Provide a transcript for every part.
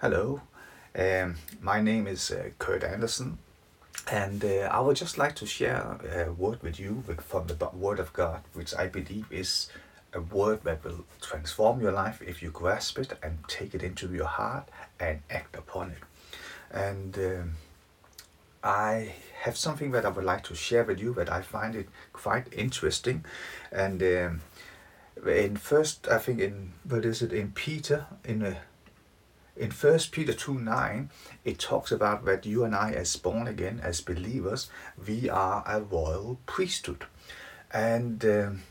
Hello, um, my name is uh, Kurt Anderson, and uh, I would just like to share a word with you from the Word of God, which I believe is a word that will transform your life if you grasp it and take it into your heart and act upon it. And um, I have something that I would like to share with you that I find it quite interesting. And um, in first, I think in what is it in Peter in a in First Peter 2 9, it talks about that you and I, as born again, as believers, we are a royal priesthood. And um,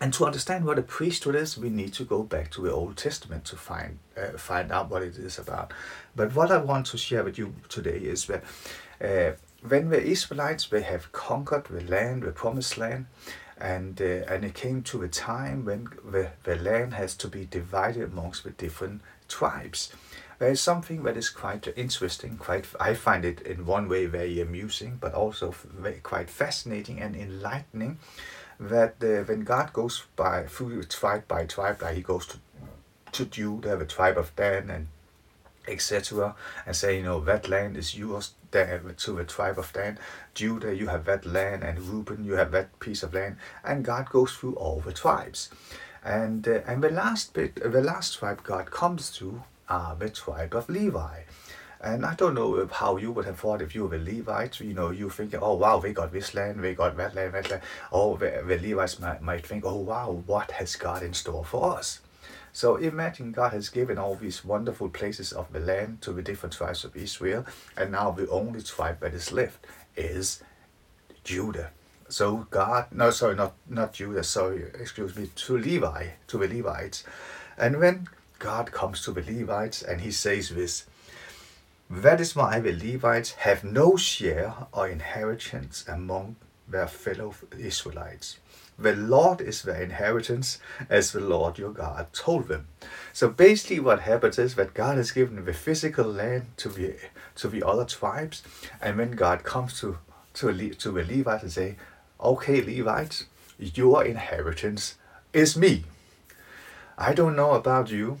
and to understand what a priesthood is, we need to go back to the Old Testament to find uh, find out what it is about. But what I want to share with you today is that uh, when the Israelites they have conquered the land, the promised land, and uh, and it came to a time when the, the land has to be divided amongst the different tribes. There is something that is quite interesting. Quite, I find it in one way very amusing, but also very, quite fascinating and enlightening. That uh, when God goes by through tribe by tribe, like He goes to to Judah, the tribe of Dan, and etc., and say, you know, that land is yours. Dan, to the tribe of Dan, Judah, you have that land, and Reuben, you have that piece of land, and God goes through all the tribes. And uh, and the last bit, the last tribe God comes to are the tribe of Levi. And I don't know how you would have thought if you were Levites, you know, you think, oh wow, they got this land, they got that land, that land. Oh, the, the Levites might, might think, oh wow, what has God in store for us? So imagine God has given all these wonderful places of the land to the different tribes of Israel, and now the only tribe that is left is Judah. So God, no, sorry, not not Judah, sorry, excuse me, to Levi, to the Levites, and when God comes to the Levites and he says this, that is why the Levites have no share or inheritance among their fellow Israelites. The Lord is their inheritance, as the Lord your God told them. So basically, what happens is that God has given the physical land to the to the other tribes, and when God comes to to, to the Levites and say, "Okay, Levites, your inheritance is me." I don't know about you.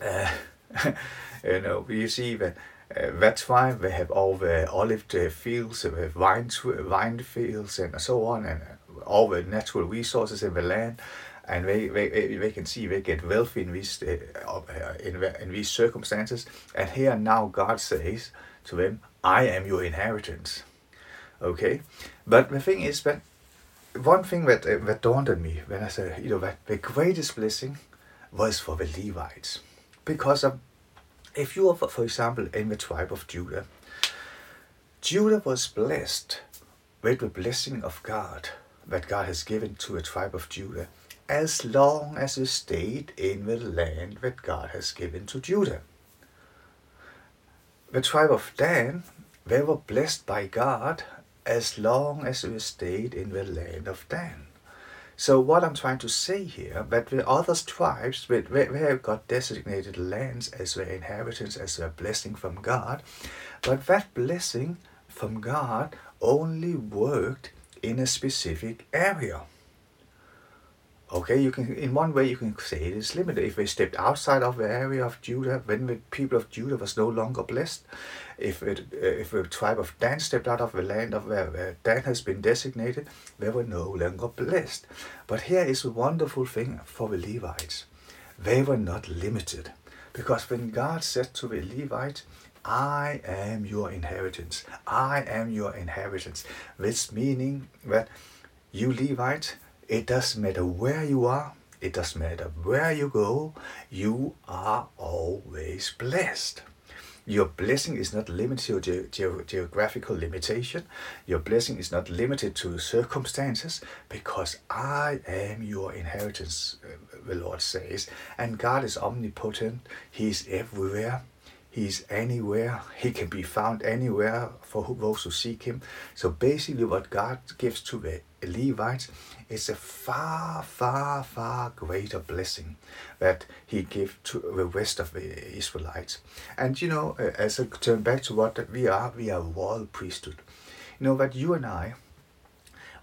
Uh, you know, you see that uh, that's why they have all the olive fields, they have wine, wine fields, and so on, and all the natural resources in the land, and they, they, they can see they get wealthy in these uh, in, in these circumstances. And here now God says to them, "I am your inheritance." Okay, but the thing is that one thing that uh, that dawned on me when I said, you know, that the greatest blessing was for the Levites, because of, if you are, for example, in the tribe of Judah, Judah was blessed with the blessing of God that God has given to the tribe of Judah as long as we stayed in the land that God has given to Judah. The tribe of Dan, they were blessed by God as long as we stayed in the land of Dan. So what I'm trying to say here, that the other tribes, they, they have got designated lands as their inheritance, as their blessing from God, but that blessing from God only worked in a specific area. Okay, you can in one way you can say it is limited. If they stepped outside of the area of Judah, when the people of Judah was no longer blessed, if it, uh, if the tribe of Dan stepped out of the land of where, where Dan has been designated, they were no longer blessed. But here is a wonderful thing for the Levites: they were not limited, because when God said to the Levites, I am your inheritance. I am your inheritance. This meaning that you Levite, it doesn't matter where you are, it doesn't matter where you go, you are always blessed. Your blessing is not limited to ge- geographical limitation. Your blessing is not limited to circumstances because I am your inheritance, uh, the Lord says. And God is omnipotent, He is everywhere. He's anywhere. He can be found anywhere for those who seek him. So basically, what God gives to the Levites is a far, far, far greater blessing that he gave to the rest of the Israelites. And you know, as I turn back to what we are, we are royal priesthood. You know that you and I,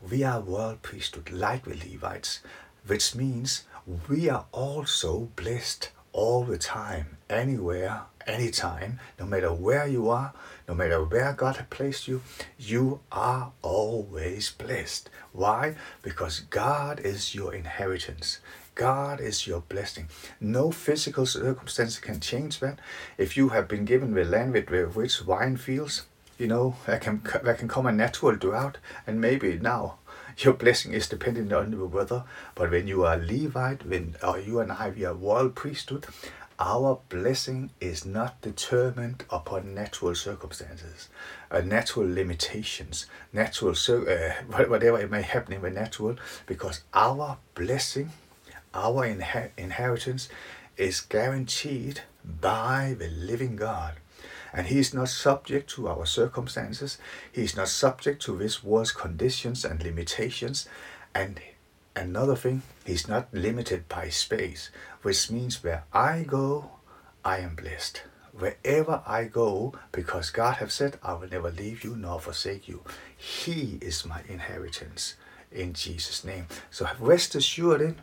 we are royal priesthood like the Levites, which means we are also blessed all the time, anywhere, anytime, no matter where you are, no matter where God has placed you, you are always blessed. Why? Because God is your inheritance. God is your blessing. No physical circumstance can change that. If you have been given the land with rich wine fields, you know, there can, there can come a natural drought, and maybe now your blessing is dependent on the weather. But when you are Levite, when or you and I, we are royal priesthood, our blessing is not determined upon natural circumstances, uh, natural limitations, natural uh, whatever it may happen in the natural, because our blessing, our inher- inheritance, is guaranteed by the living God. And He is not subject to our circumstances. He is not subject to this world's conditions and limitations. And another thing, He's not limited by space, which means where I go, I am blessed. Wherever I go, because God has said, I will never leave you nor forsake you. He is my inheritance in Jesus' name. So rest assured in,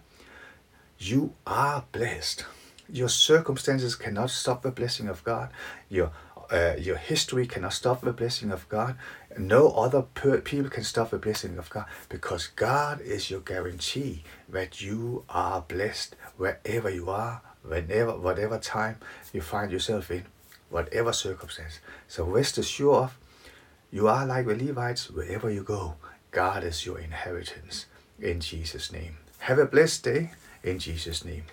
you are blessed. Your circumstances cannot stop the blessing of God. Your uh, your history cannot stop the blessing of God. No other per- people can stop the blessing of God because God is your guarantee that you are blessed wherever you are, whenever, whatever time you find yourself in, whatever circumstance. So rest assured you are like the Levites wherever you go. God is your inheritance in Jesus' name. Have a blessed day in Jesus' name.